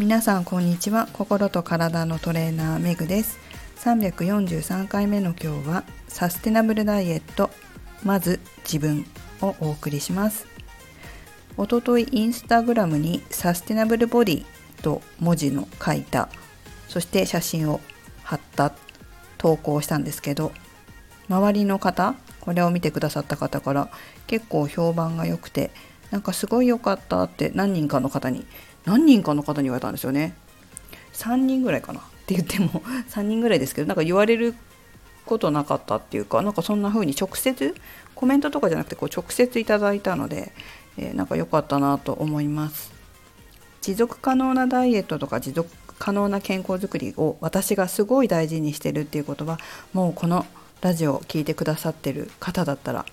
皆さんこんにちは。心と体のトレーナーメグです。343回目の今日はサステナブルダイエットまず自分をお送りします。おとといインスタグラムにサステナブルボディと文字の書いたそして写真を貼った投稿したんですけど周りの方これを見てくださった方から結構評判が良くてなんかすごい良かったって何人かの方に何人かの方に言われたんですよね。3人ぐらいかな。って言っても 3人ぐらいですけどなんか言われることなかったっていうかなんかそんな風に直接コメントとかじゃなくてこう直接いただいたので、えー、なんか良かったなと思います。持続可能なダイエットとか持続可能な健康づくりを私がすごい大事にしてるっていうことはもうこのラジオを聴いてくださってる方だったら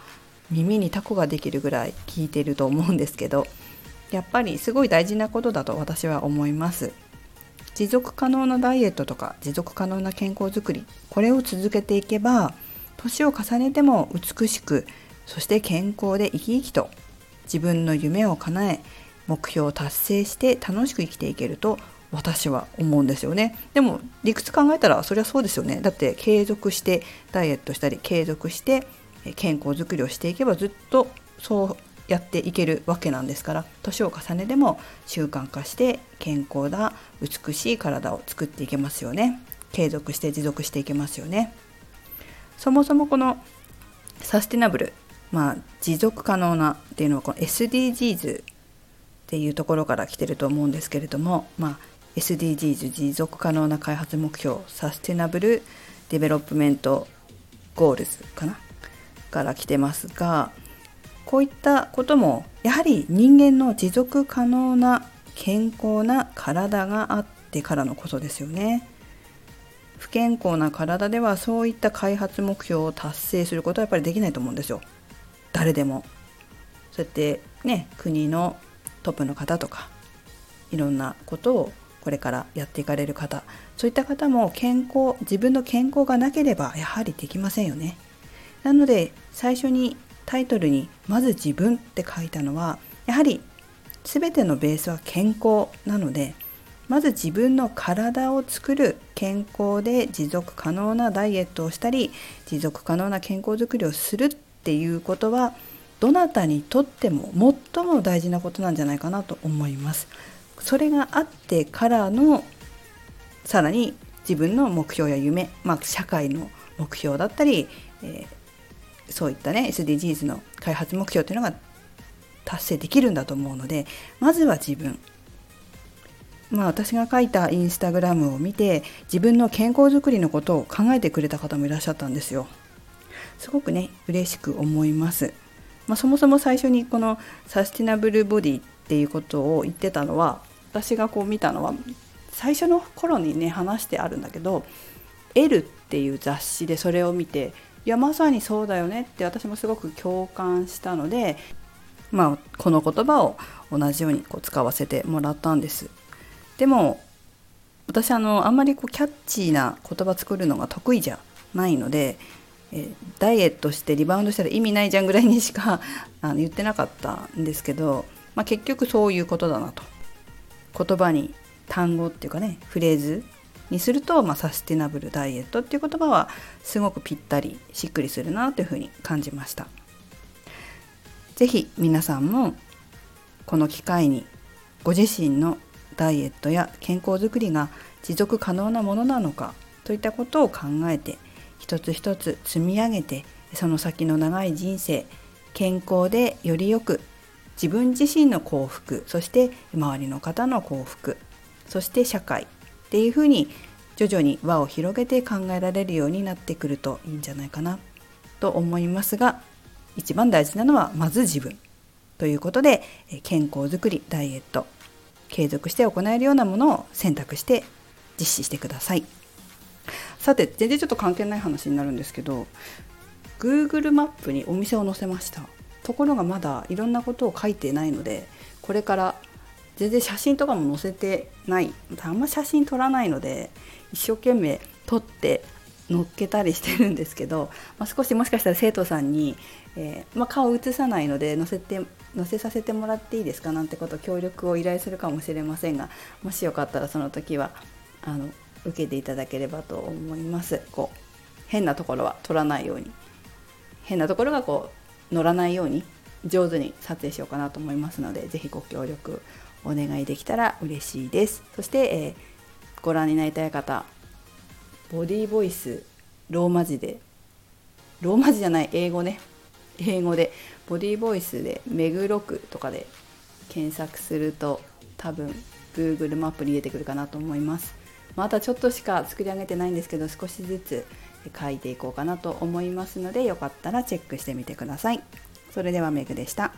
耳にタコができるぐらい聞いてると思うんですけどやっぱりすごい大事なことだと私は思います。持続可能なダイエットとか持続可能な健康づくりこれを続けていけば年を重ねても美しくそして健康で生き生きと自分の夢を叶え目標を達成して楽しく生きていけると私は思うんですよね。でも理屈考えたらそりゃそうですよね。だって継続してダイエットしたり継続して健康づくりをしていけばずっとそうやっていけるわけなんですから年を重ねても習慣化して健康な美しい体を作っていけますよね。継続して持続していけますよね。そもそもこのサステナブルまあ持続可能なっていうのはこの SDGs っていうところから来てると思うんですけれども、まあ、SDGs 持続可能な開発目標サステナブルDevelopment Goals かな？から来てますがこういったこともやはり人間の持続可能な健康な体があってからのことですよね。不健康な体ではそういった開発目標を達成することはやっぱりできないと思うんですよ。誰でも。そうやってね国のトップの方とかいろんなことをこれからやっていかれる方そういった方も健康自分の健康がなければやはりできませんよねなので最初にタイトルに「まず自分」って書いたのはやはり全てのベースは健康なのでまず自分の体を作る健康で持続可能なダイエットをしたり持続可能な健康づくりをするっていうことはどなたにとっても最も大事なことなんじゃないかなと思います。それがあってからのさらに自分の目標や夢、まあ、社会の目標だったり、えー、そういったね SDGs の開発目標というのが達成できるんだと思うのでまずは自分。まあ私が書いたインスタグラムを見て自分の健康づくりのことを考えてくれた方もいらっしゃったんですよ。すごくね嬉しく思います、まあ、そもそも最初にこのサスティナブルボディっていうことを言ってたのは私がこう見たのは最初の頃にね話してあるんだけど「L」っていう雑誌でそれを見ていやまさにそうだよねって私もすごく共感したのでまあこの言葉を同じようにこう使わせてもらったんです。でも私あのあんまりこうキャッチーな言葉作るのが得意じゃないので、えダイエットしてリバウンドしたら意味ないじゃんぐらいにしか あの言ってなかったんですけど、まあ、結局そういうことだなと言葉に単語っていうかねフレーズにすると、まあ、サステナブルダイエットっていう言葉はすごくぴったりしっくりするなというふうに感じました。是非皆さんもこの機会にご自身のダイエットや健康づくりが持続可能なものなのかといったことを考えて一つ一つ積み上げてその先の長い人生健康でよりよく自分自身の幸福そして周りの方の幸福そして社会っていうふうに徐々に輪を広げて考えられるようになってくるといいんじゃないかなと思いますが一番大事なのはまず自分ということで健康づくりダイエット継続して行えるようなものを選択して実施してください。さて全然ちょっと関係ない話になるんですけど Google マップにお店を載せました。ところがまだいろんなことを書いてないのでこれから全然写真とかも載せてない。あんま写真撮らないので一生懸命撮って載っけたりしてるんですけど、まあ、少しもしかしたら生徒さんに、えー、まあ、顔映さないので載せて載せさせてもらっていいですか？なんてこと協力を依頼するかもしれませんがもしよかったらその時はあの受けていただければと思います。こう変なところは取らないように。変なところがこう乗らないように上手に撮影しようかなと思いますので是非ご協力お願いできたら嬉しいです。そして、えー、ご覧になりたい方ボディーボイスローマ字でローマ字じゃない英語ね。英語でボディーボイスでメグロクとかで検索すると多分 Google マップに入れてくるかなと思います。またちょっとしか作り上げてないんですけど少しずつ書いていこうかなと思いますのでよかったらチェックしてみてください。それではメグでした。